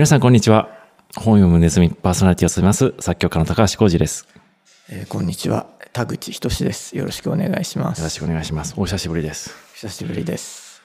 えー皆さんこんにちは。本読むネズミパーソナリティを務めます作曲家の高橋浩二です。えーこんにちは田口仁ですよろしくお願いしますよろしくお願いします。お久しぶりです。久しぶりです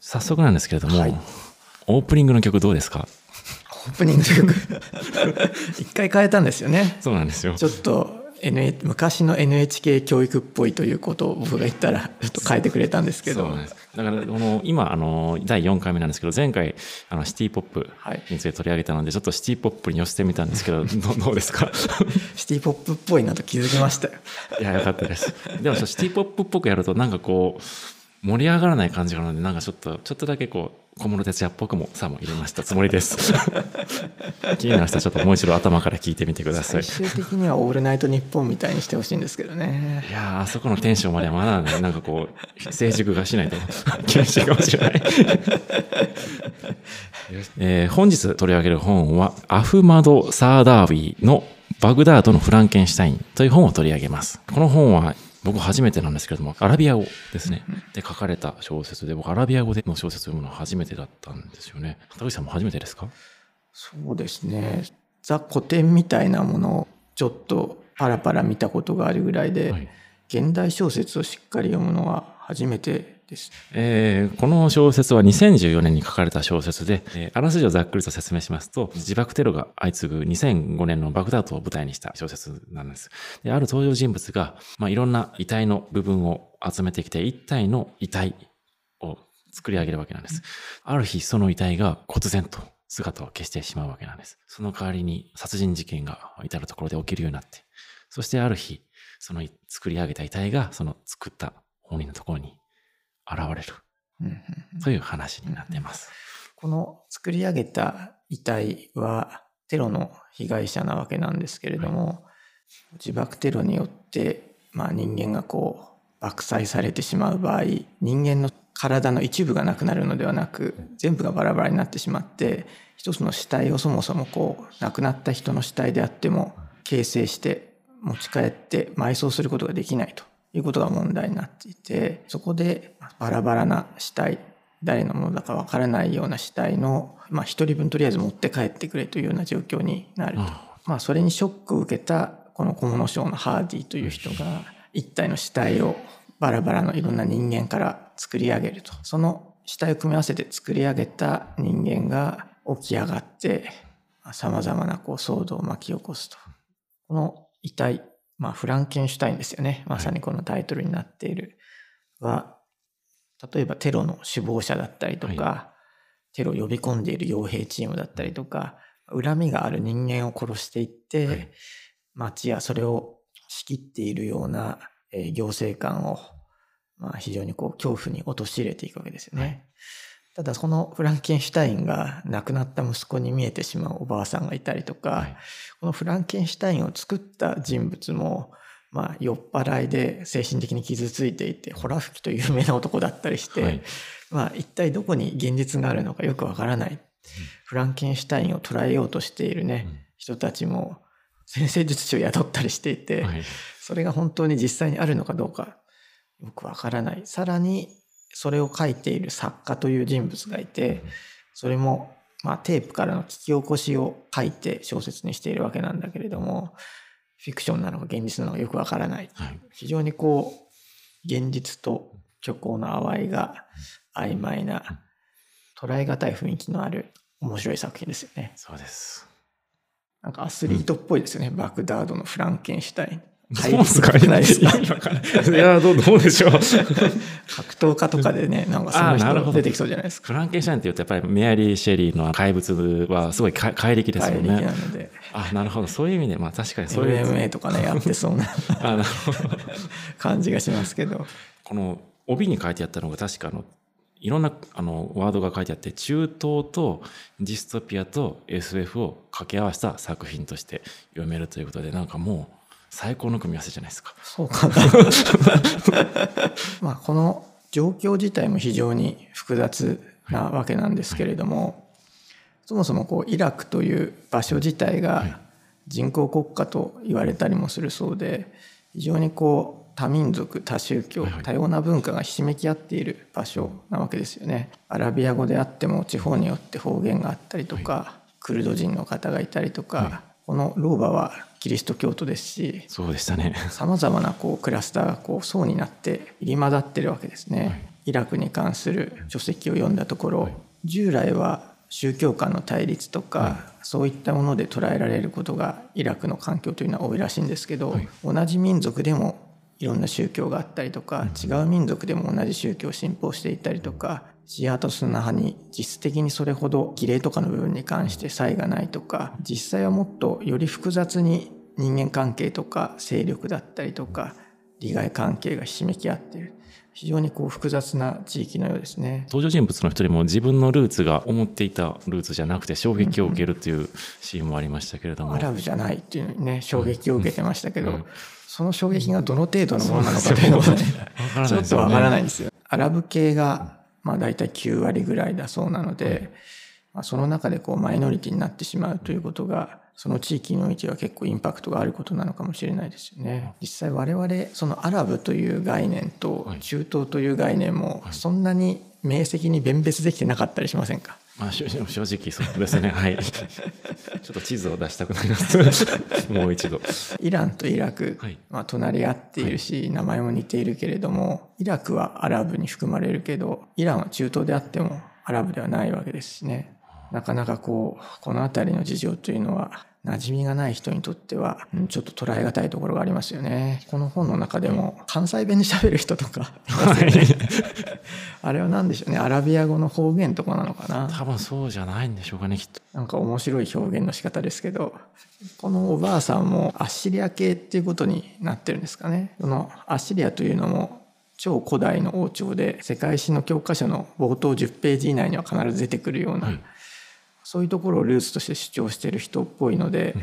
早速なんですけれども、はいオープニングの曲どうですか？オープニングの曲 一回変えたんですよねそうなんですよ。ちょっと、NH、昔の NHK 教育っぽいということを僕が言ったら ちょっと変えてくれたんですけど。だから、この、今、あの、第4回目なんですけど、前回、あの、シティポップはいについて取り上げたので、ちょっとシティポップに寄せてみたんですけど、ど どうですか？シティポップっぽいなと気づきましたよいや、よかったです。でも、シティポップっぽくやると、なんかこう、盛り上がらない感じがあるので、なんかちょっと、ちょっとだけこう、小室哲也っぽくもさも入れましたつもりです。気になる人はちょっともう一度頭から聞いてみてください。最終的には「オールナイトニッポン」みたいにしてほしいんですけどねいやーあそこのテンションまではまだね、なんかこう、成熟がしないと厳しいかもしれない。えー本日取り上げる本は、アフマド・サーダーウィのバグダードのフランケンシュタインという本を取り上げます。この本は僕初めてなんですけれども、アラビア語ですね。で書かれた小説で、僕アラビア語での小説を読むのは初めてだったんですよね。高橋さんも初めてですか？そうですねザ古典みたいなものをちょっとパラパラ見たことがあるぐらいで、はい現代小説をしっかり読むのは初めてですえーこの小説は2014年に書かれた小説で、えーあらすじをざっくりと説明しますと、自爆テロが相次ぐ2005年のバグダードを舞台にした小説なんです。である登場人物が、まあ、いろんな遺体の部分を集めてきて、一体の遺体を作り上げるわけなんです。ある日、その遺体が忽然と姿を消してしまうわけなんです。その代わりに殺人事件が至るところで起きるようになって、そしてある日、その作り上げた遺体がその作った本人のところに現れる。という話になっています。この作り上げた遺体はテロの被害者なわけなんですけれども、自爆テロによって、まあ、人間がこう爆砕されてしまう場合人間の体の一部がなくなるのではなく全部がバラバラになってしまって一つの死体をそもそもこう亡くなった人の死体であっても形成して持ち帰って埋葬することができないということが問題になっていてそこでバラバラな死体誰のものだかわからないような死体の、まあ、一人分とりあえず持って帰ってくれというような状況になると。あまあ、それにショックを受けたこの小物賞のハーディという人が一体の死体をバラバラのいろんな人間から作り上げると。その死体を組み合わせて作り上げた人間が起き上がってさまざまなこう騒動を巻き起こすと。この遺体、まあ、フランケンシュタインですよね。まさにこのタイトルになっているは例えばテロの首謀者だったりとか、はテロを呼び込んでいる傭兵チームだったりとか恨みがある人間を殺していって、はい。町やそれを仕切っているような、えー行政官を、まあ、非常にこう恐怖に陥れていくわけですよね。はいただこのフランケンシュタインが亡くなった息子に見えてしまうおばあさんがいたりとか、はい。このフランケンシュタインを作った人物も、まあ、酔っ払いで精神的に傷ついていてホラ吹きという有名な男だったりして、はい。まあ、一体どこに現実があるのかよくわからない、フランケンシュタインを捉えようとしているね、うん。人たちも先生術師を雇ったりしていて、はい。それが本当に実際にあるのかどうかよくわからない。さらにそれを書いている作家という人物がいてそれも、まあ、テープからの聞き起こしを書いて小説にしているわけなんだけれどもフィクションなのか現実なのかよくわからない。はい。非常にこう現実と虚構の淡いが曖昧な捉え難い雰囲気のある面白い作品ですよね。そうです。なんかアスリートっぽいですよね、バグダードのフランケンシュタインそうですかないですかいやどうどうでしょう。格闘家とかでねなんかその人出てきそうじゃないですかフランケンシュタインって言うと、やっぱりメアリー・シェリーの怪物はすごいか怪力ですよ怪力なね。のであ、なるほど。そういう意味で、まあ確かにそういう。MMA とかねやってそうな あな。感じがしますけどこの帯に書いてあったのが確かあのいろんなあのワードが書いてあって中東とディストピアと SF を掛け合わせた作品として読めるということでなんかもう最高の組み合わせじゃないですか。そうかな。まあこの状況自体も非常に複雑なわけなんですけれども、そもそもこうイラクという場所自体はい。が人工国家と言われたりもするそうで非常にこ多民族多宗教、はいはい。多様な文化がひしめき合っている場所なわけですよね。アラビア語であっても地方によって方言があったりとか、クルド人の方がいたりとか、はいこのローバはキリスト教徒ですしそうでしたね。さまざまなこうクラスターがこう層になって入り混ざってるわけですね。はいイラクに関する書籍を読んだところ、はい従来は宗教間の対立とか、はいそういったもので捉えられることがイラクの環境というのは多いらしいんですけど、はい同じ民族でもいろんな宗教があったりとか、違う民族でも同じ宗教を信奉していたりとかシアートスナ派に実質的にそれほど儀礼とかの部分に関して差異がないとか実際はもっとより複雑に人間関係とか勢力だったりとか利害関係がひしめき合っている。非常にこう複雑な地域のようですね。登場人物の一人も自分のルーツが思っていたルーツじゃなくて衝撃を受けるっていうシーンもありましたけれども。アラブじゃないっていうのにね衝撃を受けてましたけど、うんその衝撃がどの程度のものなのかというのがね ちょっとわからないんですよ。アラブ系がまあ大体9割ぐらいだそうなので、まあ、その中でこうマイノリティになってしまうということがその地域においては結構インパクトがあることなのかもしれないですよね。実際我々そのアラブという概念とはい中東という概念もそんなに明晰に弁別できてなかったりしませんか？まあ、正正直そうですね。はい。ちょっと地図を出したくなります。もう一度。イランとイラク、はいまあ、隣り合っているし、名前も似ているけれどもイラクはアラブに含まれるけどイランは中東であってもアラブではないわけですしねなかなかこうこの辺りの事情というのは馴染みがない人にとってはうんちょっと捉え難いところがありますよね。この本の中でも関西弁で喋る人とか あれは何でしょうね。アラビア語の方言とかなのかな。多分そうじゃないんでしょうかね、きっと。なんか面白い表現の仕方ですけどこのおばあさんもアッシリア系っていうことになってるんですかね。そのアッシリアというのも超古代の王朝で世界史の教科書の冒頭10ページ以内には必ず出てくるような、はいそういうところをルーツとして主張してる人っぽいので、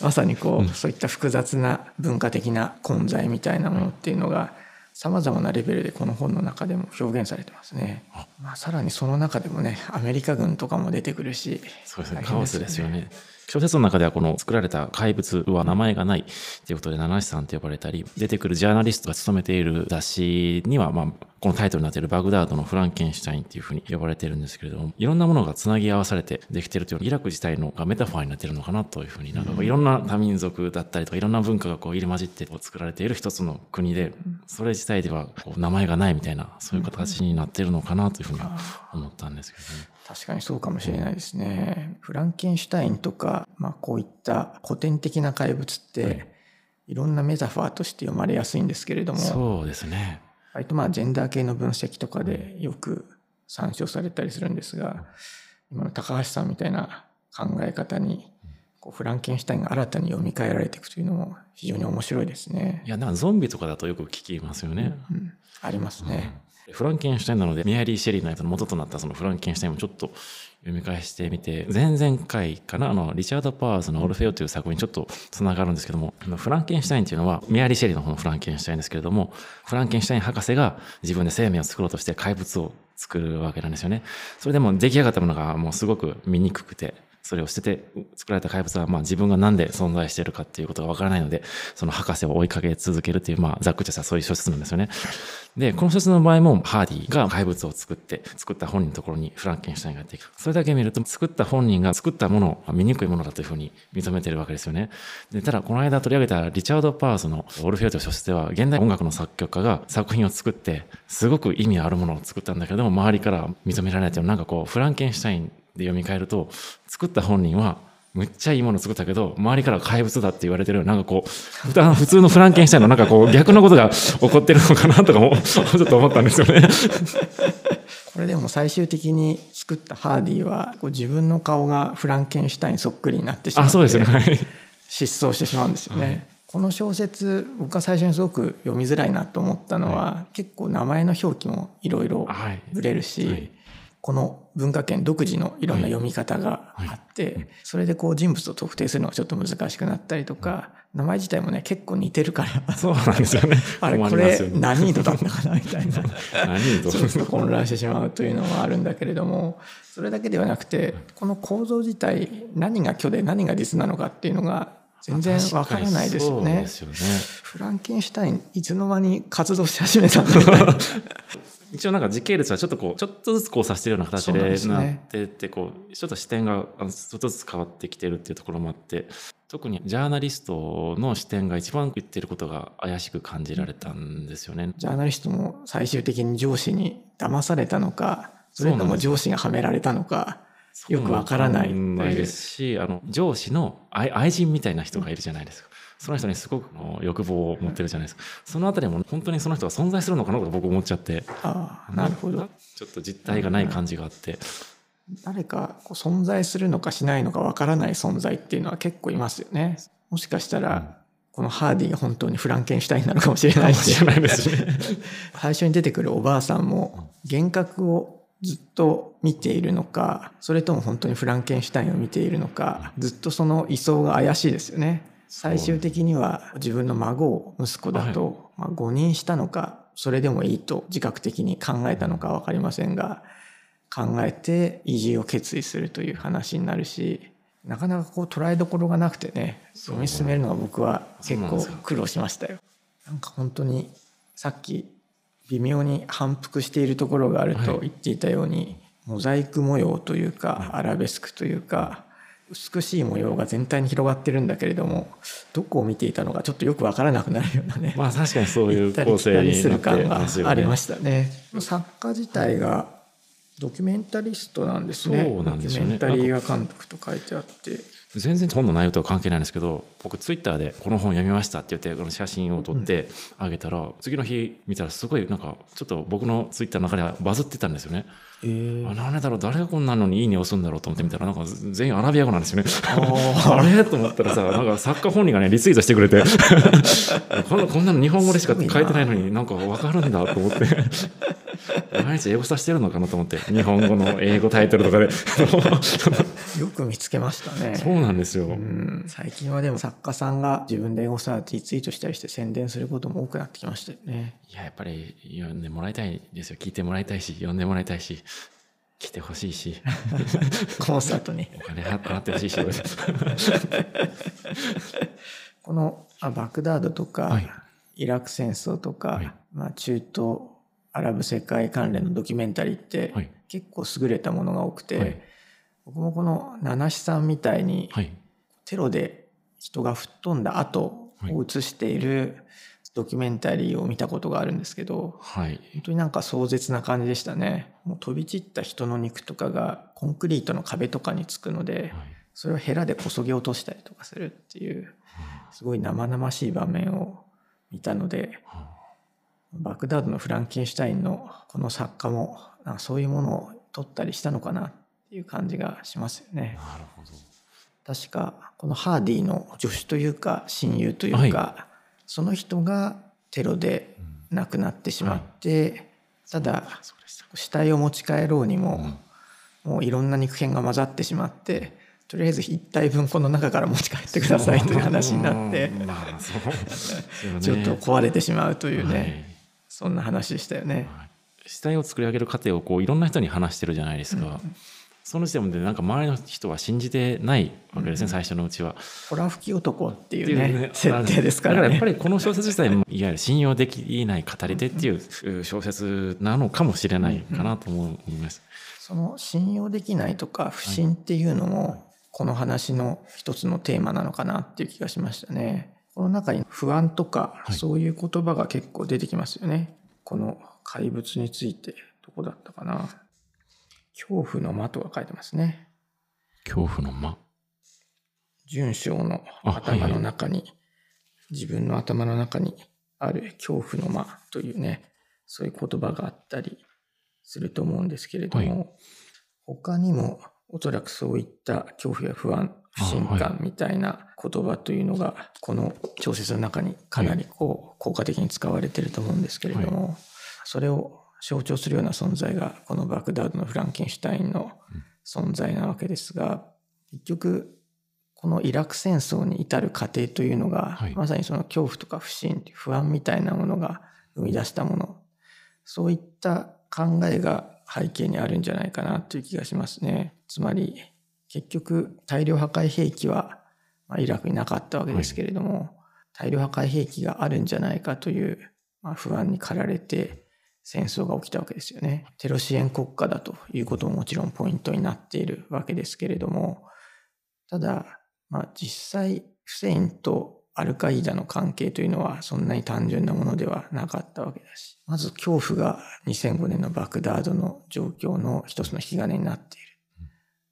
まさにこう、そういった複雑な文化的な混在みたいなものっていうのがさまざまなレベルでこの本の中でも表現されてますね。まあ、さらにその中でもねアメリカ軍とかも出てくるしそうですね。大カオスですよね。小説の中ではこの作られた怪物は名前がないということで七七さんと呼ばれたり出てくるジャーナリストが勤めている雑誌には、まあ、このタイトルになっているバグダードのフランケンシュタインっていうふうに呼ばれてるんですけれどもいろんなものがつなぎ合わされてできてるというイラク自体のがメタファーになってるのかなというふうになんかいろんな多民族だったりとかいろんな文化がこう入り混じって作られている一つの国でそれ自体ではこう名前がないみたいなそういう形になっているのかなというふうに思ったんですけどね。確かにそうかもしれないですね。フランケンシュタインとか、まあ、こういった古典的な怪物って、はいい、ろんなメタファーとして読まれやすいんですけれどもそうですね。割とまあジェンダー系の分析とかでよく参照されたりするんですが今の高橋さんみたいな考え方にこうフランケンシュタインが新たに読み替えられていくというのも非常に面白いですねい。や、なんかゾンビとかだとよく聞きますよね。うん、ありますね。フランケンシュタインなので、メアリー・シェリーのやつの元となったそのフランケンシュタインもちょっと読み返してみて、前々回かな、あの、リチャード・パワーズのオルフェオという作品にちょっとつながるんですけども、フランケンシュタインっていうのは、メアリー・シェリーの方のフランケンシュタインですけれども、フランケンシュタイン博士が自分で生命を作ろうとして怪物を作るわけなんですよね。それでも出来上がったものがもうすごく醜くて、それを捨てて作られた怪物はまあ自分が何で存在しているかっていうことがわからないので、その博士を追いかけ続けるっていう、まあざっくりとしたそういう小説なんですよね。で、この小説の場合もハーディが怪物を作って、作った本人のところにフランケンシュタインがやっていく。それだけ見ると、作った本人が作ったものを醜いものだというふうに認めているわけですよね。で、ただこの間取り上げたリチャード・パーズのオルフェオという小説では、現代音楽の作曲家が作品を作って、すごく意味あるものを作ったんだけども、周りから認められないというなんかこう、フランケンシュタインで読み替えると、作った本人は、むっちゃいいもの作ったけど、周りから怪物だって言われてる、なんかこう、普通のフランケンシュタインのなんかこう、逆のことが 起こってるのかなとかも、ちょっと思ったんですよね。これでも最終的に作ったハーディはこう自分の顔がフランケンシュタインそっくりになってしまっあ、てそうですよね。はい失踪してしまうんですよね。はいこの小説僕が最初にすごく読みづらいなと思ったのは、結構名前の表記もいろいろはい。ぶれるし、はいこの文化圏独自のいろんな読み方があって、それでこう人物を特定するのがちょっと難しくなったりとか、名前自体もね結構似てるからそうなんですよね。あれこれ何度だったかなみたいな。何と ちょっと混乱してしまうというのはあるんだけれどもそれだけではなくてこの構造自体何が虚で何が実なのかっていうのが全然わからないですよね。よね。フランケンシュタインいつの間に活動し始めたんだ 一応なんか時系列はちょっとこうちょっとずつ交差してるような形でなっててこうちょっと視点がちょっとずつ変わってきてるっていうところもあって特にジャーナリストの視点が一番言ってることが怪しく感じられたんですよね。ジャーナリストも最終的に上司に騙されたのかそれとも上司がはめられたのかよくわからないですしあの上司の愛愛人みたいな人がいるじゃないですか。その人にすごく欲望を持ってるじゃないですか。そのあたりも本当にその人が存在するのかなと僕思っちゃって。ああなるほどちょっと実体がない感じがあって。誰かこう存在するのかしないのかわからない存在っていうのは結構いますよねもしかしたらこのハーディが本当にフランケンシュタインなのかもしれないしないです。最初に出てくるおばあさんも幻覚をずっと見ているのかそれとも本当にフランケンシュタインを見ているのかずっとその位相が怪しいですよね。最終的には自分の孫を息子だと、まあ、誤認したのかそれでもいいと自覚的に考えたのか分かりませんが考えて移住を決意するという話になるしなかなかこう捉えどころがなくてね読み進めるのが僕は結構苦労しましたよ。なんか本当にさっき微妙に反復しているところがあると言っていたように、モザイク模様というか、アラベスクというか美しい模様が全体に広がってるんだけれどもどこを見ていたのかちょっとよく分からなくなるようなね、まあ確かにそういう構成になってる感が。ありましたね。作家自体がドキュメンタリストなんですね。ねドキュメンタリー画監督と書いてあって。全然本の内容とは関係ないんですけど僕ツイッターでこの本読みましたって言ってこの写真を撮ってあげたら、次の日見たらすごいなんかちょっと僕のツイッターの中ではバズってたんですよね。えー。あなんでだろう誰がこんなのにいいね押すんだろうと思ってみたらなんか全員アラビア語なんですよね。ー。あれ？と思ったらさなんか作家本人がねリツイートしてくれて。こんなこんなの日本語でしか書いてないのになんか分かるんだと思って 毎日英語させてるのかなと思って日本語の英語タイトルとかで よく見つけましたね。そうなんですよ。うん最近はでも作家さんが自分でエゴサーチリツイートしたりして宣伝することも多くなってきましたよね。いややっぱり読んでもらいたいですよ聞いてもらいたいし読んでもらいたいし来てほしいし コンサートに。お金払ってほしいしこのあバグダードとか、はいイラク戦争とか、はいまあ、中東アラブ世界関連のドキュメンタリーって、はい。結構優れたものが多くて、はい。僕もこの七七さんみたいに、はい。テロで人が吹っ飛んだ後を映しているドキュメンタリーを見たことがあるんですけどはい。本当になんか壮絶な感じでしたね。もう飛び散った人の肉とかがコンクリートの壁とかにつくのでそれをヘラでこそげ落としたりとかするっていうすごい生々しい場面を見たのでバグダードのフランケンシュタインのこの作家もそういうものを撮ったりしたのかなっていう感じがしますよね。なるほど。確かこのハーディの助手というか親友というか、はその人がテロで亡くなってしまって、ただそうでした死体を持ち帰ろうにも、もういろんな肉片が混ざってしまってとりあえず1体分この中から持ち帰ってくださいという話になって ちょっと壊れてしまうというね、はいそんな話でしたよね。死体を作り上げる過程をこういろんな人に話してるじゃないですか、その時点でなんか周りの人は信じてないわけですね、最初のうちは。ホラ吹き男っていうね設定ですからねだからやっぱ。りこの小説自体もいわゆる信用できない語り手っていう小説なのかもしれないかなと思います。その信用できないとか不信っていうのもこの話の一つのテーマなのかなっていう気がしましたね。この中に不安とかはいそういう言葉が結構出てきますよね。この怪物についてどこだったかな。恐怖の間とか書いてますね。恐怖の間。純章のあ頭はいはいの中に、自分の頭の中にある恐怖の間というね、そういう言葉があったりすると思うんですけれども、はい他にもおそらくそういった恐怖や不安、不信感みたいな言葉というのが、この小説の中にかなりこう効果的に使われていると思うんですけれども、それを象徴するような存在が、このバグダードのフランケンシュタインの存在なわけですが、結局、このイラク戦争に至る過程というのが、はい。まさにその恐怖とか不信、不安みたいなものが生み出したもの、そういった考えが背景にあるんじゃないかなという気がしますね。つまり、結局、大量破壊兵器は、まあ、イラクになかったわけですけれども、大量破壊兵器があるんじゃないかという、まあ、不安に駆られて戦争が起きたわけですよね。テロ支援国家だということももちろんポイントになっているわけですけれども、ただ、まあ、実際フセインとアルカイダの関係というのはそんなに単純なものではなかったわけだし、まず恐怖が2005年のバグダードの状況の一つの引き金になっている。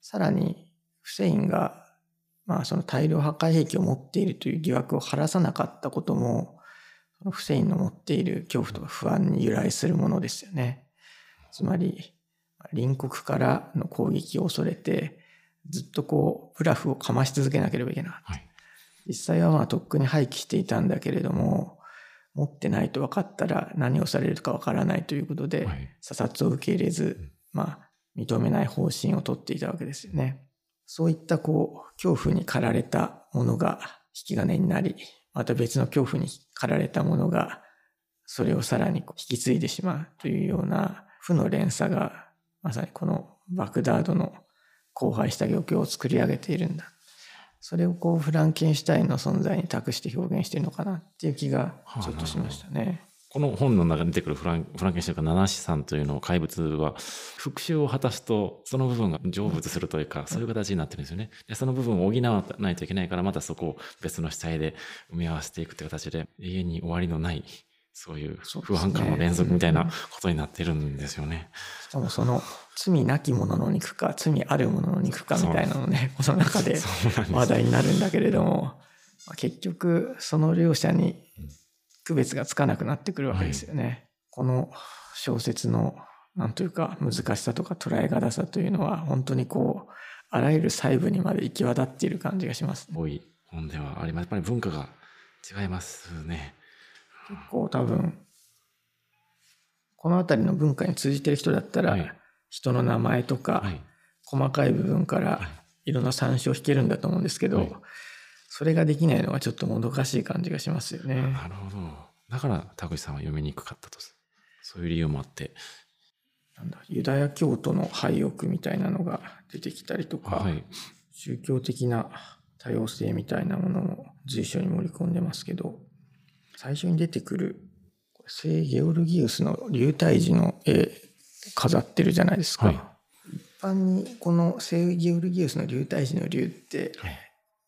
さらに、フセインが、まあその大量破壊兵器を持っているという疑惑を晴らさなかったことも、フセインの持っている恐怖とか不安に由来するものですよね。つまり、隣国からの攻撃を恐れて、ずっとこう、ブラフをかまし続けなければいけなかった。はい実際はまあとっくに廃棄していたんだけれども、持ってないと分かったら何をされるか分からないということで、査察を受け入れず、まあ、認めない方針をとっていたわけですよね。そういったこう、恐怖に駆られたものが引き金になり、また別の恐怖に駆られたものが、それをさらに引き継いでしまうというような負の連鎖が、まさにこのバグダードの荒廃した漁協を作り上げているんだ。それをこうフランケンシュタインの存在に託して表現してるのかなっていう気がちょっとしましたね。この本の中に出てくるフランフランケンシュタインが七子さんというの怪物は復讐を果たすとその部分が成仏するというか、そういう形になってるんですよね。でその部分を補わないといけないからまたそこを別の主体で埋め合わせていくという形で永遠に終わりのないそういう不安感の連続みたいなことになってるんですよね。しかもその罪なき者の肉か罪ある者の肉かみたいなのねこの中で話題になるんだけれども、まあ、結局その両者に区別がつかなくなってくるわけですよね。はい、この小説のなんというか難しさとか捉え方さというのは本当にこうあらゆる細部にまで行き渡っている感じがします、ね。多い本ではあります。やっぱり文化が違いますね。結構多分、この辺りの文化に通じてる人だったら、はい、人の名前とか、はい、細かい部分からいろんな参照を引けるんだと思うんですけど、はい、それができないのはちょっともどかしい感じがしますよね。なるほど。だから田口さんは読みにくかったと。そういう理由もあって。なんだユダヤ教徒の廃屋みたいなのが出てきたりとか、はい、宗教的な多様性みたいなものも随所に盛り込んでますけど、最初に出てくる聖ゲオルギウスの流体児の絵飾ってるじゃないですか。はい、一般にこの聖ゲオルギウスの流体児の竜って、はい、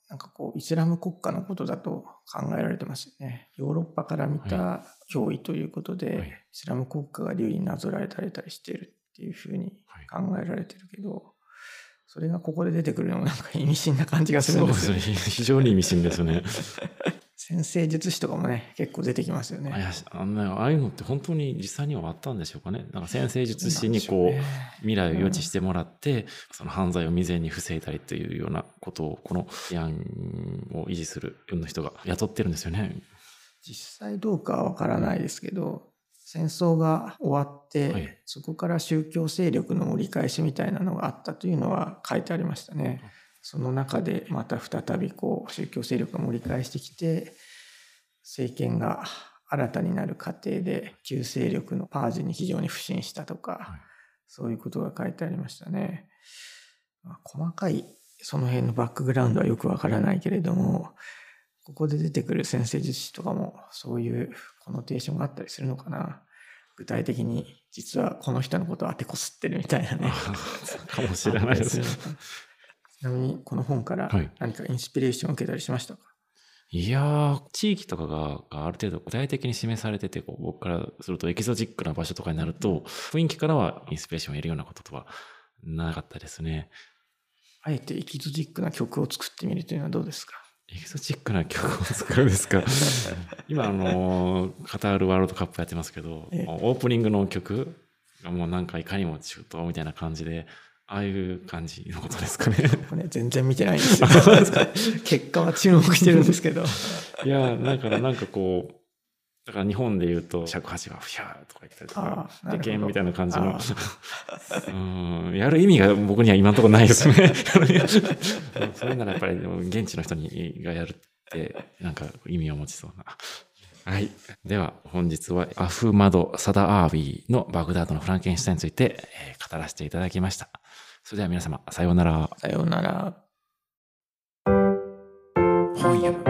なんかこうイスラム国家のことだと考えられてますよね。ヨーロッパから見た脅威ということで、はい、イスラム国家が竜になぞらえたりたりしてるっていうふうに考えられてるけど、それがここで出てくるのもなんか意味深な感じがするんですよね。そうですね。非常に意味深ですね。先生術師とかもね、結構出てきますよね。あああいうのって本当に実際にはあったんでしょうかね。なんか先生術師にこう、ね、未来を予知してもらって、うん、その犯罪を未然に防いだりというようなことを、この治安を維持するような人が雇ってるんですよね。実際どうかはわからないですけど、戦争が終わって、はい、そこから宗教勢力の折り返しみたいなのがあったというのは書いてありましたね。その中でまた再びこう宗教勢力が盛り返してきて政権が新たになる過程で旧勢力のパージに非常に不信したとか、はい、そういうことが書いてありましたね。まあ、細かいその辺のバックグラウンドはよくわからないけれどもここで出てくる先生術師とかもそういうコノテーションがあったりするのかな。具体的に実はこの人のことを当てこすってるみたいなね。かもしれないです。ちなみにこの本から何かインスピレーションを受けたりしましたか、はい、いやー、地域とかがある程度具体的に示されてて、こう僕からするとエキゾチックな場所とかになると、雰囲気からはインスピレーションを得るようなこととはなかったですね。あえてエキゾチックな曲を作ってみるというのはどうですか？エキゾチックな曲を作るんですか？今、あのカタールワールドカップやってますけど、ええ、オープニングの曲がもうなんかいかにも中東みたいな感じで、ああいう感じのことですかね。ね全然見てないんですよ。結果は注目してるんですけど。いや、だからなんかこう、だから日本で言うと尺八がフィャーとか言ったりとか、でけんみたいな感じの、うん、やる意味が僕には今のところないですね。それならやっぱり現地の人にがやるって、なんか意味を持ちそうな。はい。では、本日はアフマド・サダ・アービーのバグダードのフランケンシュタインについて、えー、語らせていただきました。それでは皆様、さようなら。さようなら。本読むネズミ